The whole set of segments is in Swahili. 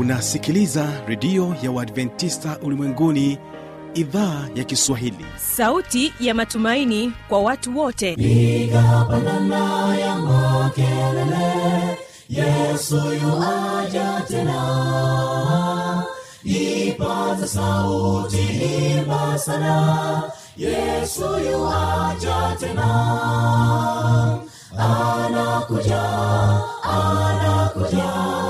unasikiliza redio ya uadventista ulimwenguni idhaa ya kiswahili. Sauti ya matumaini kwa watu wote. Igapanana ya makelele yesu yuaja tena. Ipaza sauti nimbasana yesu yuaja tena. Anakuja anakuja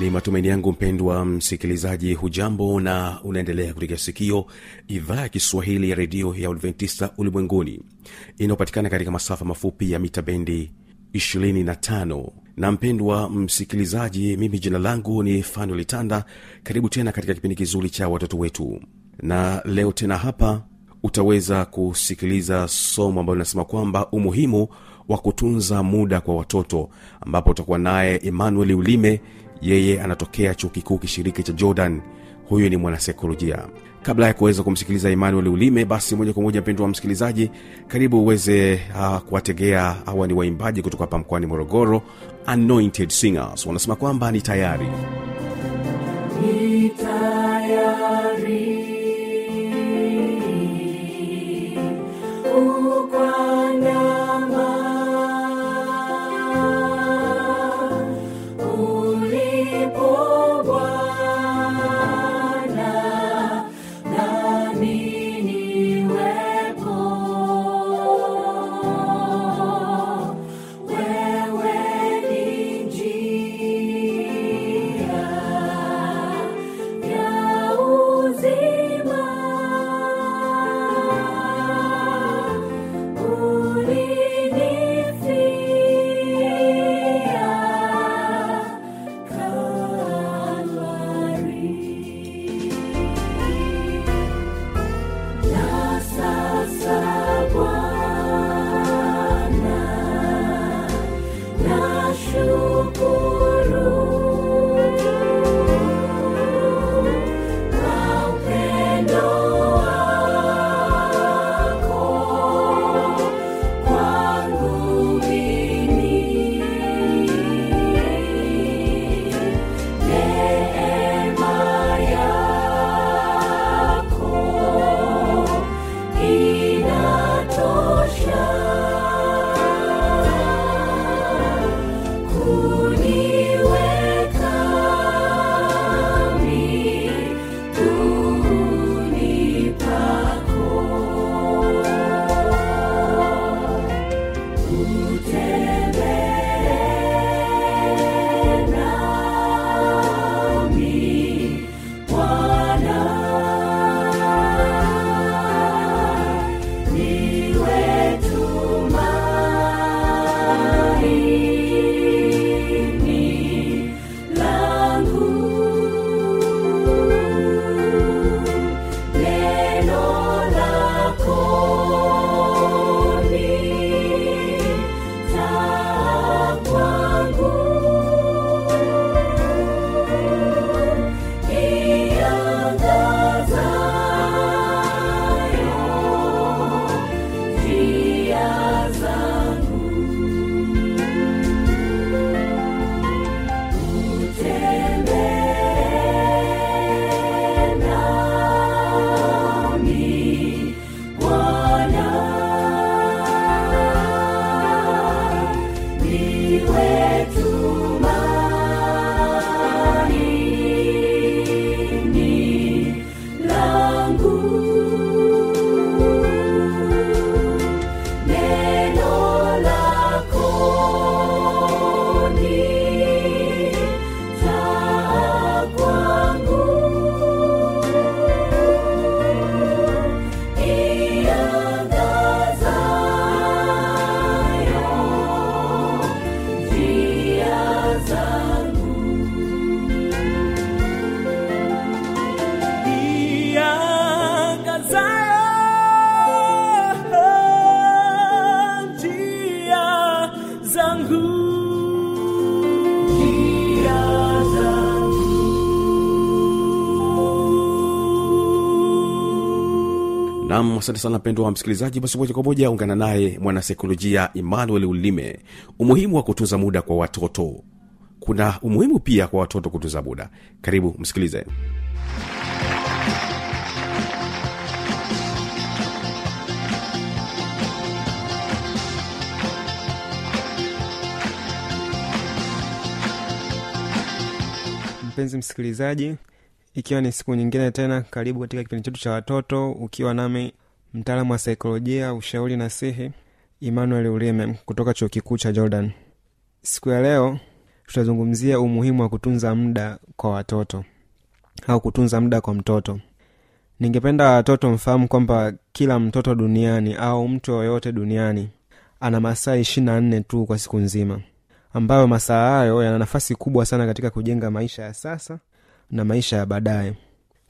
ni matumaini yangu mpendwa msikilizaji hujambo na unaendelea kutegea sikio idhaa ya kiswahili ya redio ya adventista ulimwenguni inayopatikana katika masafa mafupi ya mita bendi 25 na mpendwa msikilizaji mimi jina langu ni tanda karibu tena katika kipindi kizuri cha watoto wetu. Na leo tena hapa utaweza kusikiliza somo ambalo linasema kwamba umuhimu wa kutunza muda kwa watoto ambapo utakuwa naye emmanuel ulime yeye anatokea chuo kikuu kishiriki cha jordan. Huyu ni mwanasaikolojia kabla ya kuweza kumsikiliza emmanuel ulime basi moja kwa moja mpendo wa msikilizaji karibu uweze uh, kuwategea hawa ni waimbaji kutoka hapa mkoani morogoro anointed singers. Wanasema kwamba ni tayari. Ni tayari Niwe asante sana mpendwa wa msikilizaji basi moja kwa moja ungana naye mwanasaikolojia emmanuel ulime. Umuhimu wa kutunza muda kwa watoto. Kuna umuhimu pia kwa watoto kutunza muda. Karibu msikilize. Mpenzi msikilizaji ikiwa ni siku nyingine tena karibu katika kipindi chetu cha watoto ukiwa nami mtaalamu wa saikolojia ushauri na sihi emmanuel ulime kutoka chuo kikuu cha jordan. Siku ya leo tutazungumzia umuhimu wa kutunza muda kwa watoto au kutunza muda kwa mtoto. Ningependa watoto mfahamu kwamba kila mtoto duniani au mtu yoyote duniani ana masaa ishiri na nne tu kwa siku nzima ambayo masaa hayo yana nafasi kubwa sana katika kujenga maisha ya sasa na maisha ya baadaye.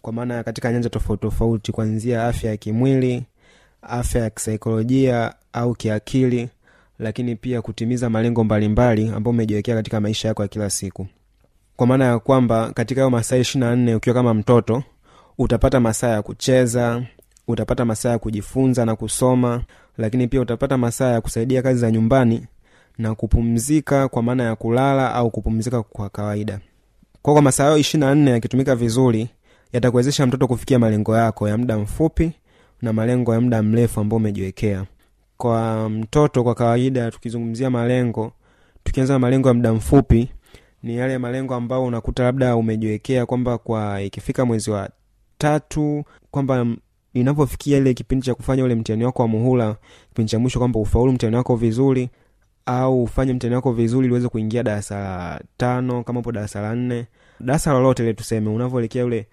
Kwa maana katika nyanja tofauti tofauti kuanzia afya ya kimwili afya ya kisaikolojia au kiakili lakini pia kutimiza malengo mbalimbali ambayo umejiwekea katika maisha yako ya kila siku. Kwa maana ya kwamba katika hayo masaa ishiri na nne ukiwa kama mtoto utapata masaa ya kucheza utapata masaa ya kujifunza na kusoma lakini pia utapata masaa ya kusaidia kazi za nyumbani na kupumzika kwa maana ya kulala au kupumzika kwa kawaida. Kwa kwa masaa hayo ishiri nne yakitumika vizuri yatakuwezesha mtoto kufikia malengo yako ya muda mfupi na malengo ya muda mrefu ambao umejiwekea. Kwa mtoto kwa kawaida tukizungumzia malengo tukianza na malengo ya muda mfupi ni yale malengo ambayo unakuta labda umejiwekea kwamba kwa ikifika mwezi wa tatu kwamba inapofikia ile kipindi cha kufanya ule mtihani wako wa muhula kipindi cha mwisho kwamba ufaulu mtihani wako vizuri au ufanye mtihani wako vizuri uweze kuingia darasa la tano kama upo darasa la nne darasa lolote ile tuseme unavyoelekea ule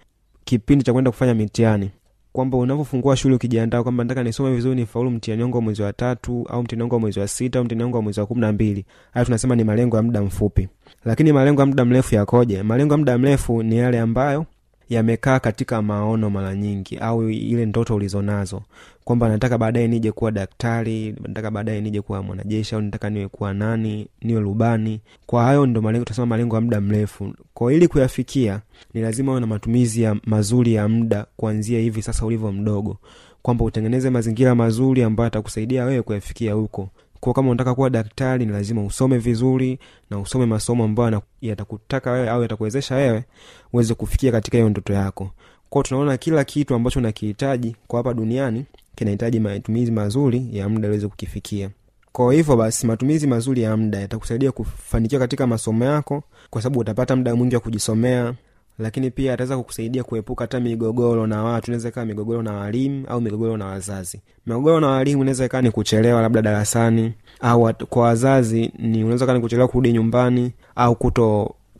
kipindi cha kwenda kufanya mitihani kwamba unavyofungua shule ukijiandaa kwamba nataka nisome vizuri nifaulu mtihani wangu wa mwezi wa tatu au mtihani wangu wa mwezi wa sita au mtihani wangu wa mwezi wa kumi na mbili. Hayo tunasema ni malengo ya muda mfupi. Lakini malengo ya muda mrefu yakoje? Malengo ya muda mrefu ni yale ambayo yamekaa katika maono mara nyingi au ile ndoto ulizonazo kwamba nataka baadaye nije kuwa daktari nataka baadaye nije kuwa mwanajeshi au nataka niwe kuwa nani niwe rubani. Kwa hayo ndo malengo tunasema malengo ya muda mrefu. Kwa ili kuyafikia ni lazima uwe na matumizi ya mazuri ya muda kuanzia hivi sasa ulivyo mdogo. Kwamba utengeneze mazingira mazuri ambayo atakusaidia wewe kuyafikia huko. Kwa kama unataka kuwa daktari ni lazima usome vizuri na usome masomo ambayo yatakutaka wewe au yatakuwezesha wewe uweze kufikia katika hiyo ndoto yako. Kwao tunaona kila kitu ambacho unakihitaji kwa hapa duniani kinahitaji matumizi mazuri ya muda uweze kukifikia. Kwa hivyo basi matumizi mazuri ya muda yatakusaidia kufanikiwa katika masomo yako kwa sababu utapata muda mwingi wa kujisomea lakini pia ataweza kukusaidia kuepuka hata migogoro na watu. Inaweza ikawa migogoro na walimu au migogoro na wazazi. Migogoro na walimu inaweza ikawa ni kuchelewa labda darasani au kwa wazazi ni unaweza kaa ni kuchelewa kurudi nyumbani au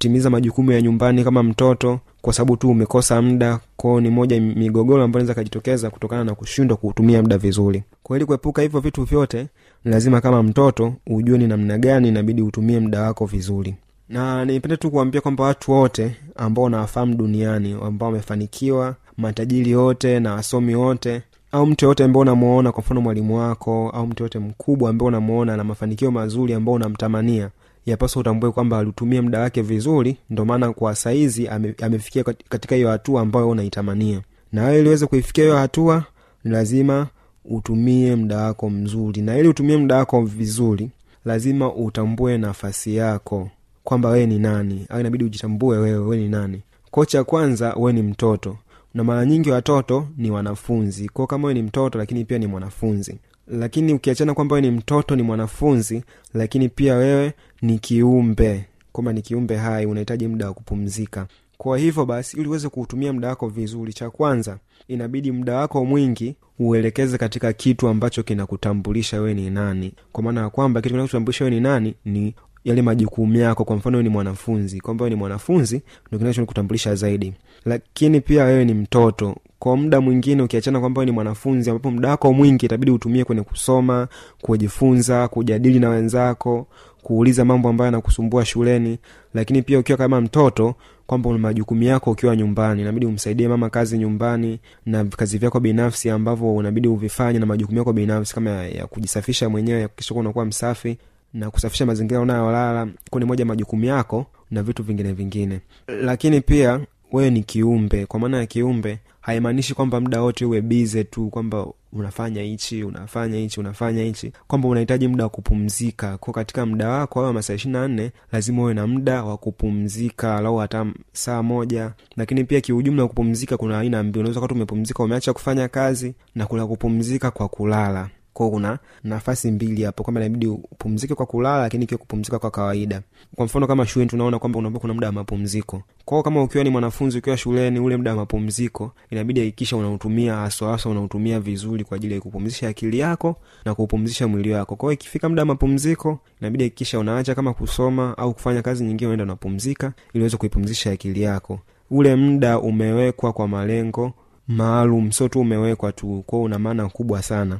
kutotimiza majukumu ya nyumbani kama mtoto kwa sababu tu umekosa muda kwao ni moja migogoro ambayo inaweza kajitokeza kutokana na kushindwa kuutumia muda vizuri. Kwa ili kuepuka hivyo vitu vyote ni lazima kama mtoto ujue ni namna gani inabidi utumie muda wako vizuri. Na nipende tu kuambia kwamba watu wote ambao unawafahamu duniani ambao wamefanikiwa matajiri wote na wasomi wote au mtu yoyote ambao unamuona kwa mfano mwalimu wako au mtu yoyote mkubwa ambao unamuona na mafanikio mazuri ambao unamtamania yapaswa utambue kwamba alitumia muda wake vizuri ndo maana kwa saizi ame, amefikia katika hiyo hatua ambayo unaitamania. Na wewe iliweze kuifikia hiyo hatua ni lazima utumie muda wako mzuri. Na ili utumie muda wako vizuri lazima utambue nafasi yako kwamba wewe ni nani. Au inabidi ujitambue wewe wewe ni nani. Ko cha kwanza wewe ni mtoto. Na mara nyingi watoto ni wanafunzi. Kwao kama wewe ni mtoto lakini pia ni mwanafunzi lakini ukiachana kwamba wewe ni mtoto ni mwanafunzi lakini pia wewe ni kiumbe kwamba ni kiumbe hai unahitaji muda wa kupumzika. Kwa hivyo basi ili uweze kuutumia muda wako vizuri cha kwanza inabidi muda wako mwingi uelekeze katika kitu ambacho kinakutambulisha wewe ni nani. Kwa maana ya kwamba kitu kinachotambulisha wewe ni nani ni yale majukumu yako. Kwa mfano wewe ni mwanafunzi kwamba wewe ni mwanafunzi ndo kinachokutambulisha zaidi. Lakini pia wewe ni mtoto kwa muda mwingine ukiachana kwamba ni mwanafunzi ambapo muda wako mwingi itabidi utumie kwenye kusoma kujifunza kujadili na wenzako kuuliza mambo ambayo yanakusumbua shuleni. Lakini pia ukiwa kama mtoto kwamba una majukumu yako ukiwa nyumbani inabidi umsaidie mama kazi nyumbani na kazi vyako binafsi ambavyo unabidi uvifanye na majukumu yako binafsi kama ya, ya kujisafisha mwenyewe kuwa unakuwa msafi na kusafisha mazingira unayolala kuni moja majukumu yako na vitu vingine vingine. Lakini pia wewe ni kiumbe kwa maana ya kiumbe haimaanishi kwamba muda wote uwe bize tu kwamba unafanya hichi unafanya hichi unafanya hichi. Kwamba unahitaji muda wa kupumzika. Ko katika muda wako au masaa ishiri na nne lazima uwe na muda wa kupumzika lau hata saa moja. Lakini pia kiujumla kupumzika kuna aina mbili. Unaweza kati umepumzika umeacha kufanya kazi na kuna kupumzika kwa kulala kwao kuna nafasi mbili hapo kwamba inabidi upumzike kwa kulala lakini ikiwa kupumzika kwa kawaida. Kwa mfano kama shuleni tunaona kwamba unakuwa kuna muda wa mapumziko. Kwao kama ukiwa ni mwanafunzi ukiwa shuleni ule muda wa mapumziko inabidi hakikisha unautumia haswa unautumia vizuri kwa ajili ya kupumzisha akili yako na kuupumzisha mwili wako. Kwao ikifika muda wa mapumziko inabidi hakikisha unaacha kama kusoma au kufanya kazi nyingine unaenda unapumzika ili uweze kuipumzisha akili yako. Ule muda umewekwa kwa malengo maalum sio tu umewekwa tu kwao una maana kubwa sana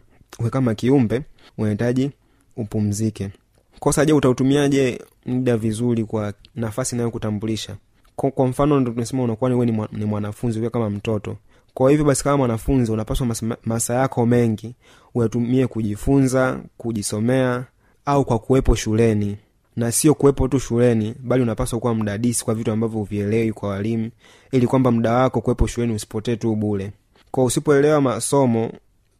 kama kiumbe unahitaji upumzike. Kosa je utautumiaje muda vizuri kwa nafasi inayokutambulisha? Kwa, mfano ndo tunasema unakuwa ni, ni, mwa, ni mwanafunzi ukiwa kama mtoto. Kwa hivyo basi kama mwanafunzi unapaswa masa yako mengi uyatumie kujifunza kujisomea au kwa kuwepo shuleni. Na sio kuwepo tu shuleni bali unapaswa kuwa mdadisi kwa vitu ambavyo uvielewi kwa walimu ili kwamba muda wako kuwepo shuleni usipotee tu bule kwa usipoelewa masomo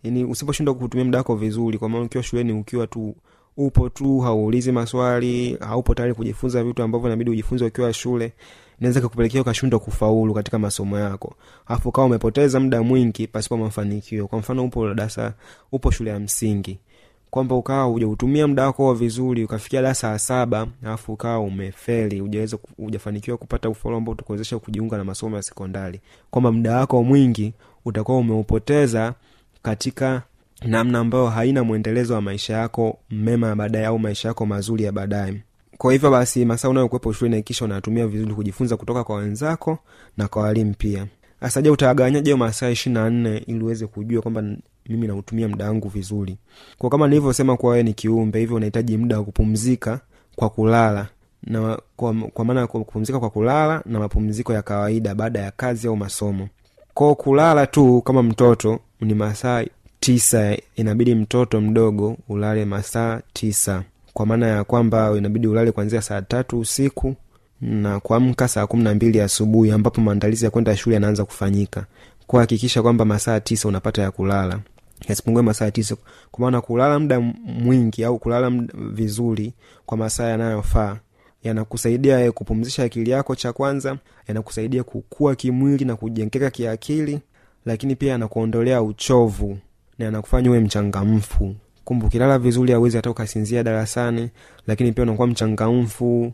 yani usiposhindwa kutumia muda wako vizuri kwa maana ukiwa shuleni ukiwa tu upo tu hauulizi maswali haupo tayari kujifunza vitu ambavyo inabidi ujifunze ukiwa shule inaweza kukupelekea ukashindwa kufaulu katika masomo yako. Alafu kawa umepoteza muda mwingi pasipo mafanikio. Kwa mfano upo darasa upo shule ya msingi. Kwamba ukawa hujautumia muda wako vizuri ukafikia darasa la saba alafu ukawa umefeli ujaweza hujafanikiwa kupata ufaulu ambao utakuwezesha kujiunga na masomo ya sekondari. Kwamba muda wako mwingi utakuwa umeupoteza katika namna ambayo haina mwendelezo wa maisha yako mema ya baadaye au maisha yako mazuri ya baadaye. Kwa hivyo basi masaa unayokuwepo shuleni hakikisha unatumia vizuri kujifunza kutoka kwa wenzako na kwa walimu pia. Sasa je masaa ishiri na nne ili uweze kujua kwamba mimi nautumia muda wangu vizuri? Kwa kama nilivyosema kuwa wewe ni kiumbe hivyo unahitaji muda wa kupumzika kwa kulala. Na kwa, kwa maana kupumzika kwa kulala na mapumziko ya kawaida baada ya kazi au masomo. Kwao kulala tu kama mtoto ni masaa tisa inabidi mtoto mdogo ulale masaa tisa. Kwa maana ya kwamba inabidi ulale kuanzia saa tatu usiku na kuamka saa kumi na mbili asubuhi ambapo maandalizi ya kwenda shule yanaanza kufanyika. Kuhakikisha kwamba masaa tisa unapata ya kulala. Yasipungue masaa tisa. Kwa maana kulala muda mwingi au kulala vizuri kwa masaa yanayofaa yanakusaidia kupumzisha akili yako cha kwanza yanakusaidia kukua kimwili na kujengeka kiakili lakini pia anakuondolea uchovu na anakufanya uwe mchangamfu. Kumbe ukilala vizuri awezi hata ukasinzia darasani lakini pia unakuwa mchangamfu.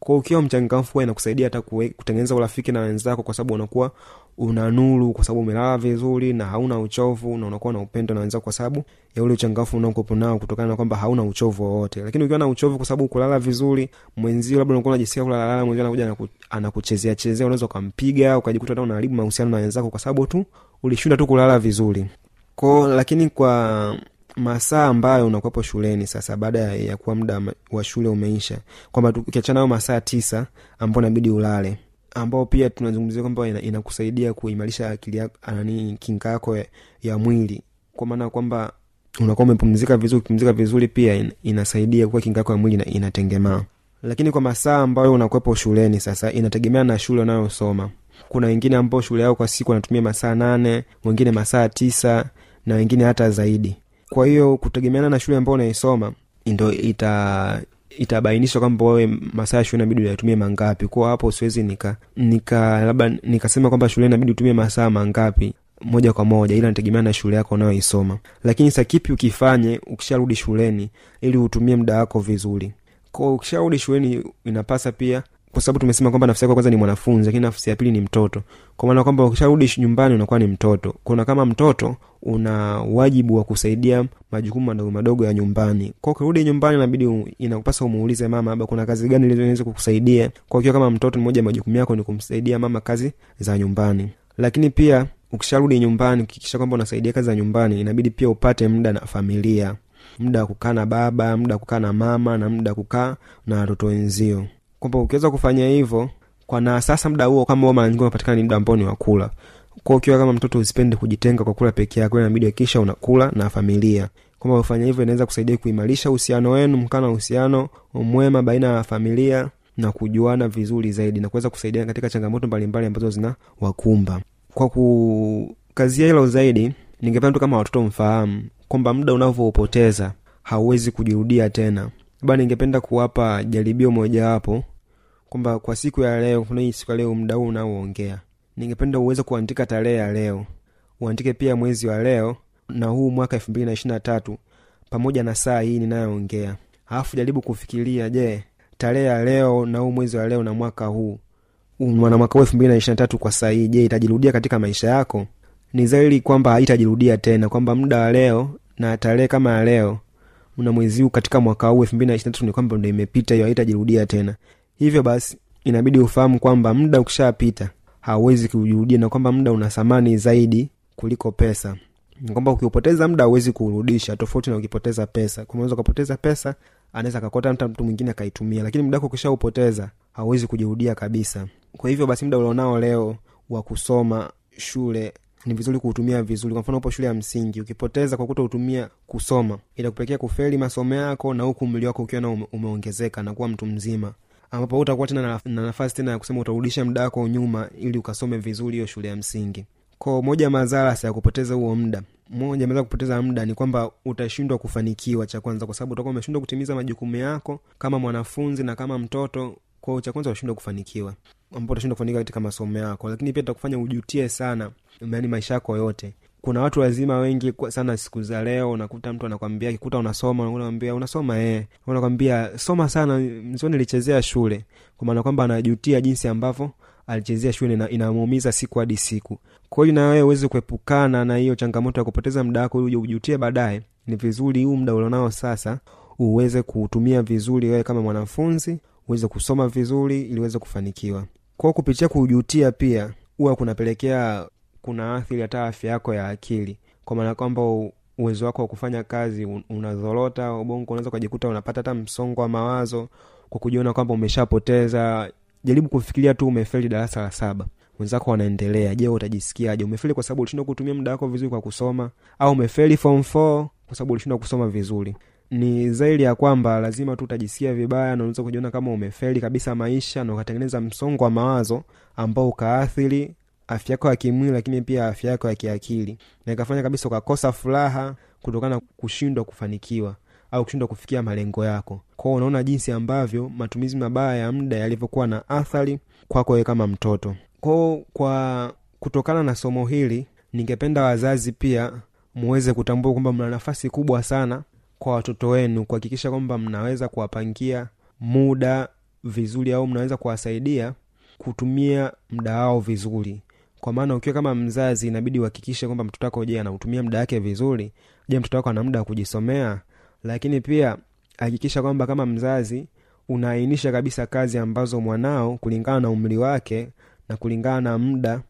Kwa ukiwa mchangamfu huwa inakusaidia hata kutengeneza urafiki na wenzako kwa sababu unakuwa una nuru kwa sababu umelala vizuri na hauna uchovu na unakuwa na upendo na wenzako kwa sababu ya ule uchangamfu unaokuwepo nao kutokana na kwamba hauna uchovu wowote. Lakini ukiwa na uchovu kwa sababu kulala vizuri mwenzio labda unakuwa unajisikia kulalala mwenzio anakuja anakuchezea chezea unaweza ukampiga ukajikuta hata unaharibu mahusiano na wenzako kwa sababu tu ulishinda tu kulala vizuri. Ko lakini kwa masaa ambayo unakuwepo shuleni sasa baada ya, kuwa muda wa shule umeisha kwamba ukiachana nayo masaa tisa ambao inabidi ulale ambao pia tunazungumzia kwamba inakusaidia ina kuimarisha akili nani kinga yako ya, mwili. Kwa maana kwamba unakuwa umepumzika vizuri ukipumzika vizuri pia in, inasaidia kuwa kinga yako ya mwili ina, inatengemaa. Lakini kwa masaa ambayo unakuwepo shuleni sasa inategemea na shule unayosoma. Kuna wengine ambao shule yao kwa siku wanatumia masaa nane wengine masaa tisa na wengine hata zaidi. Kwa hiyo kutegemeana na shule ambao unaisoma ndo ita itabainisha kwamba wewe masaa ya shule inabidi uyatumie mangapi. Kwa hapo siwezi nika nika labda nikasema kwamba shule inabidi utumie masaa mangapi moja kwa moja ila nategemea na shule yako unayoisoma. Lakini sa kipi ukifanye ukisharudi shuleni ili utumie muda wako vizuri. Ko ukisharudi shuleni inapasa pia kwa sababu tumesema kwamba nafsi yako kwanza ni mwanafunzi lakini nafsi ya pili ni mtoto. Kwa maana kwamba ukisharudi nyumbani unakuwa ni mtoto. Kuna kama mtoto una wajibu wa kusaidia majukumu madogo madogo ya nyumbani. Kwa ukirudi nyumbani inabidi inakupasa umuulize mama labda kuna kazi gani ilizoweza kukusaidia? Kwa ukiwa kama mtoto mmoja majukumu yako ni kumsaidia mama kazi za nyumbani. Lakini pia ukisharudi nyumbani ukikisha kwamba unasaidia kazi za nyumbani inabidi pia upate muda na familia. Muda wa kukaa na baba muda wa kukaa na mama na muda wa kukaa na watoto wenzio kwamba ukiweza kufanya hivyo kwa na sasa muda huo kama mara nyingi unapatikana ni muda ambao ni wakula kwa ukiwa kama mtoto usipende kujitenga kwa kula peke yako inabidi hakikisha unakula na familia. Kwamba ufanya hivyo inaweza kusaidia kuimarisha uhusiano wenu mkaa na uhusiano mwema baina ya familia na kujuana vizuri zaidi na kuweza kusaidia katika changamoto mbalimbali ambazo zina wakumba. Kwa kukazia hilo zaidi ningependa tu kama watoto mfahamu kwamba muda unavyoupoteza hauwezi kujirudia tena ba ningependa kuwapa jaribio mojawapo kwamba kwa siku ya leo kuna siku ya leo mda huu unaoongea ningependa uweze kuandika tarehe ya leo uandike pia mwezi wa leo na huu mwaka elfu mbili na ishiri na tatu pamoja na saa hii ninayoongea. Alafu jaribu kufikiria je tarehe ya leo na huu mwezi wa leo na mwaka huu na mwaka huu elfu mbili na ishiri na tatu kwa saa hii je itajirudia katika maisha yako? Ni zaidi kwamba haitajirudia tena kwamba muda wa leo na tarehe kama ya leo na mwezi huu katika mwaka huu elfu mbili na ishiri na tatu ni kwamba ndo imepita hiyo haitajirudia tena. Hivyo basi inabidi ufahamu kwamba muda ukishapita hauwezi kujirudia na kwamba muda una thamani zaidi kuliko pesa. Kwamba ukiupoteza muda hauwezi kuurudisha tofauti na ukipoteza pesa. Unaweza ukapoteza pesa anaweza akakota hata mtu mwingine akaitumia lakini muda wako ukishaupoteza hauwezi kujirudia kabisa. Kwa hivyo basi muda ulionao leo wa kusoma shule ni vizuri kuutumia vizuri. Kwa mfano upo shule ya msingi ukipoteza kwa kutoutumia kusoma itakupelekea kufeli masomo yako na huku umri wako ukiwa na umeongezeka na kuwa mtu mzima. Ambapo utakuwa tena na, na nafasi tena ya kusema utarudisha muda wako nyuma ili ukasome vizuri hiyo shule ya msingi. Ko moja ya madhara ya kupoteza huo muda moja ameweza kupoteza muda ni kwamba utashindwa kufanikiwa cha kwanza kwa sababu utakuwa umeshindwa kutimiza majukumu yako kama mwanafunzi na kama mtoto kwao cha kwanza utashindwa kufanikiwa ambao utashindwa kufanikiwa katika masomo yako. Lakini pia itakufanya ujutie sana yaani maisha yako yote. Kuna watu wazima wengi sana siku za leo unakuta mtu anakwambia kikuta unasoma unakwambia unasoma eh. Unakwambia soma sana mzio nilichezea shule. Kwa maana kwamba anajutia jinsi ambavyo alichezea shule na inamuumiza siku hadi siku. Kwa hiyo na wewe uweze kuepukana na hiyo changamoto ya kupoteza muda wako uje ujutie baadaye. Ni vizuri huu muda ulionao sasa uweze kuutumia vizuri wewe kama mwanafunzi uweze kusoma vizuri ili uweze kufanikiwa kwao kupitia kujutia pia huwa kunapelekea kuna athiri hata afya yako ya akili. Kwa maana kwamba uwezo wako wa kufanya kazi unazorota ubongo unaweza ukajikuta unapata hata msongo wa mawazo kwa kujiona kwamba umeshapoteza. Jaribu kufikiria tu umefeli darasa la saba. Wenzako wanaendelea. Je utajisikiaje? Umefeli kwa sababu ulishindwa kutumia muda wako vizuri kwa kusoma? Au umefeli form 4 kwa sababu ulishindwa kusoma vizuri ni zaidi ya kwamba lazima tu utajisikia vibaya na unaweza kujiona kama umefeli kabisa maisha na ukatengeneza msongo wa mawazo ambao ukaathiri afya yako ya kimwili lakini pia afya yako ya kiakili. Na ikafanya kabisa ukakosa furaha kutokana na kushindwa kufanikiwa au kushindwa kufikia malengo yako. Kwao unaona jinsi ambavyo matumizi mabaya ya muda yalivyokuwa na athari kwako wewe kama mtoto. Kwao kwa kutokana na somo hili ningependa wazazi pia muweze kutambua kwamba mna nafasi kubwa sana kwa watoto wenu kuhakikisha kwamba mnaweza kuwapangia muda vizuri au mnaweza kuwasaidia kutumia muda wao vizuri. Kwa maana ukiwa kama mzazi inabidi uhakikishe kwamba mtoto wako je anautumia muda wake vizuri? Je mtoto wako ana muda wa kujisomea? Lakini pia hakikisha kwamba kama mzazi unaainisha kabisa kazi ambazo mwanao kulingana na umri wake na kulingana na muda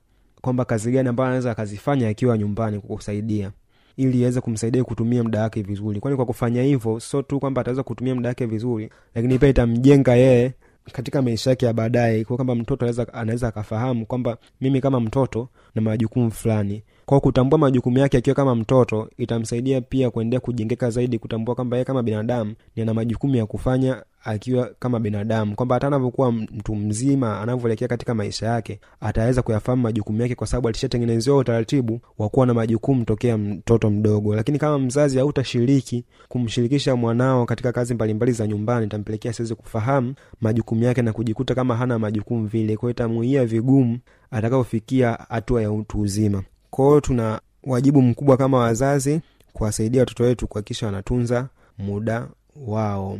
kwamba kazi gani ambayo anaweza akazifanya akiwa nyumbani kukusaidia ili iweze kumsaidia kutumia muda wake vizuri. Kwani kwa kufanya hivyo sio tu kwamba ataweza kutumia muda wake vizuri lakini pia itamjenga yeye katika maisha yake ya baadaye. Kwa kwamba mtoto anaweza akafahamu kwamba mimi kama mtoto na majukumu fulani. Kwa kutambua majukumu yake akiwa kama mtoto itamsaidia pia kuendelea kujengeka zaidi kutambua kwamba yeye kama binadamu ni ana majukumu ya kufanya akiwa kama binadamu kwamba hata anavyokuwa mtu mzima anavyoelekea katika maisha yake ataweza kuyafahamu majukumu yake kwa sababu alishatengenezewa utaratibu wa kuwa na majukumu tokea mtoto mdogo. Lakini kama mzazi hautashiriki kumshirikisha mwanao katika kazi mbalimbali za nyumbani itampelekea siwezi kufahamu majukumu yake na kujikuta kama hana majukumu vile. Kwao itamuia vigumu atakapofikia hatua ya utu uzima. Kwao tuna wajibu mkubwa kama wazazi kuwasaidia watoto wetu kuhakikisha wanatunza muda wao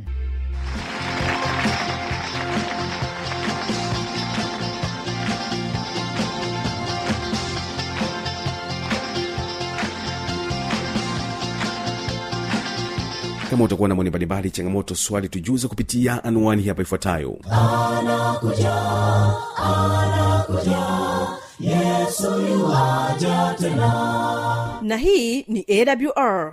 kama utakuwa na maoni mbalimbali changamoto swali tujuze kupitia anwani hapa ifuatayo. Na hii ni awr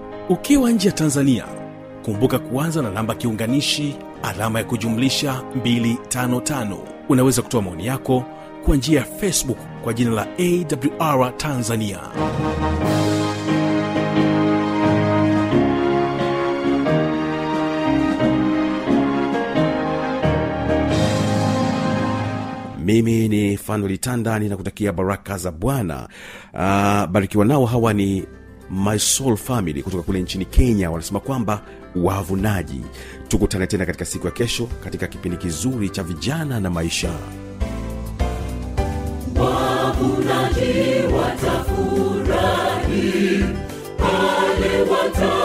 ukiwa nje ya tanzania kumbuka kuanza na namba kiunganishi alama ya kujumlisha 255 unaweza kutoa maoni yako kwa njia ya facebook kwa jina la awr tanzania. Mimi ni fanolitanda ninakutakia baraka za bwana. Uh, barikiwa nao hawa ni my soul family kutoka kule nchini kenya wanasema kwamba wavunaji. Tukutane tena katika siku ya kesho katika kipindi kizuri cha vijana na maisha. Wavunaji watafurahi. Pale watakaporudi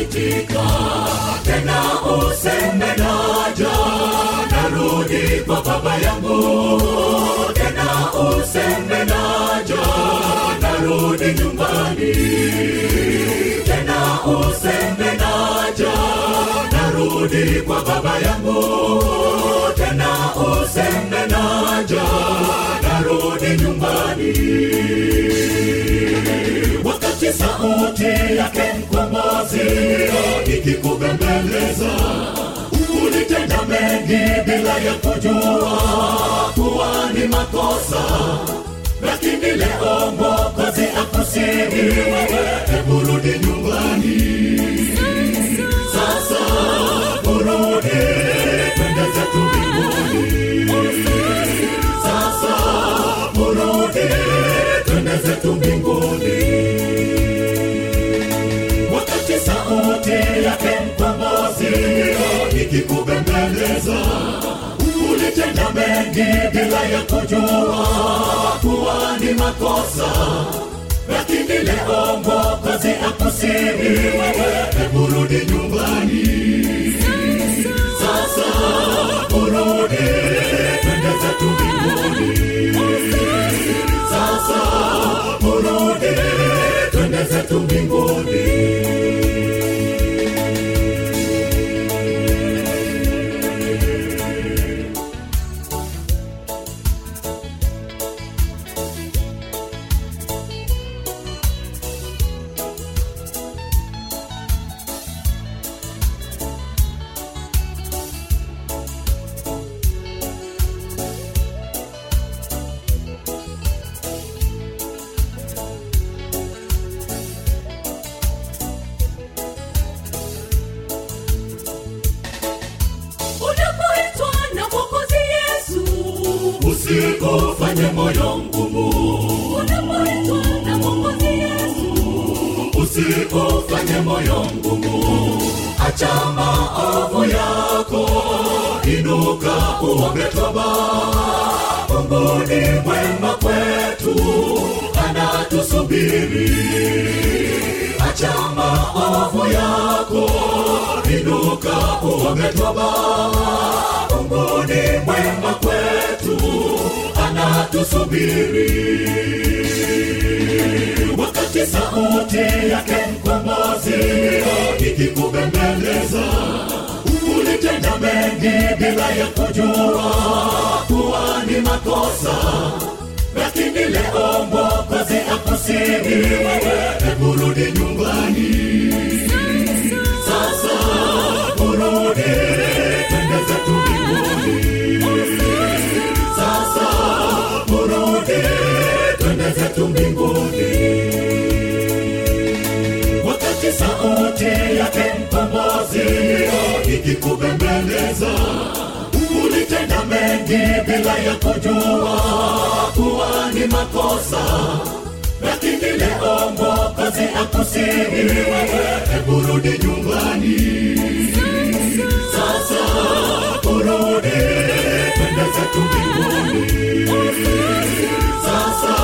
itika. Tena useme naja, narudi baba yangu. Tena useme naja, narudi. Tena useme naja, narudi kwa tena useme naja narudi nyumbani. Wakati sauti yake mkombozi ikikubembeleza ulitenda mengi bila ya kujua kuwa ni makosa. Lakini leo mwokozi akusihi wewe hebu nyumbani. Sasa urudi zetu mbinguni. Wakati sauti yake mkombozi ikikubembeleza ulitenda mengi bila ya kujua kuwa ni makosa. Lakini leo mwokozi akusiri wewe hebu nyumbani twende ni mwema kwetu anatusubiri. Acha maovu yako inuka uombe toba. Mungu ni mwema kwetu anatusubiri. Wakati sauti yake mkombozi ikikubembeleza mengi bila ya kujua kuwa ni makosa lakini leo mwokozi akusihi wewe hebu rudi nyumbani. Sasa urudi twende zetu mbinguni. Sasa urudi twende zetu mbinguni. Wakati sauti yake mkombozi ikikubembeleza ulitenda mengi bila ya kujua kuwa ni makosa. Lakini leo mwokozi akusihi hebu nyumbani. Sasa urudi twende zetu mbinguni. Sasa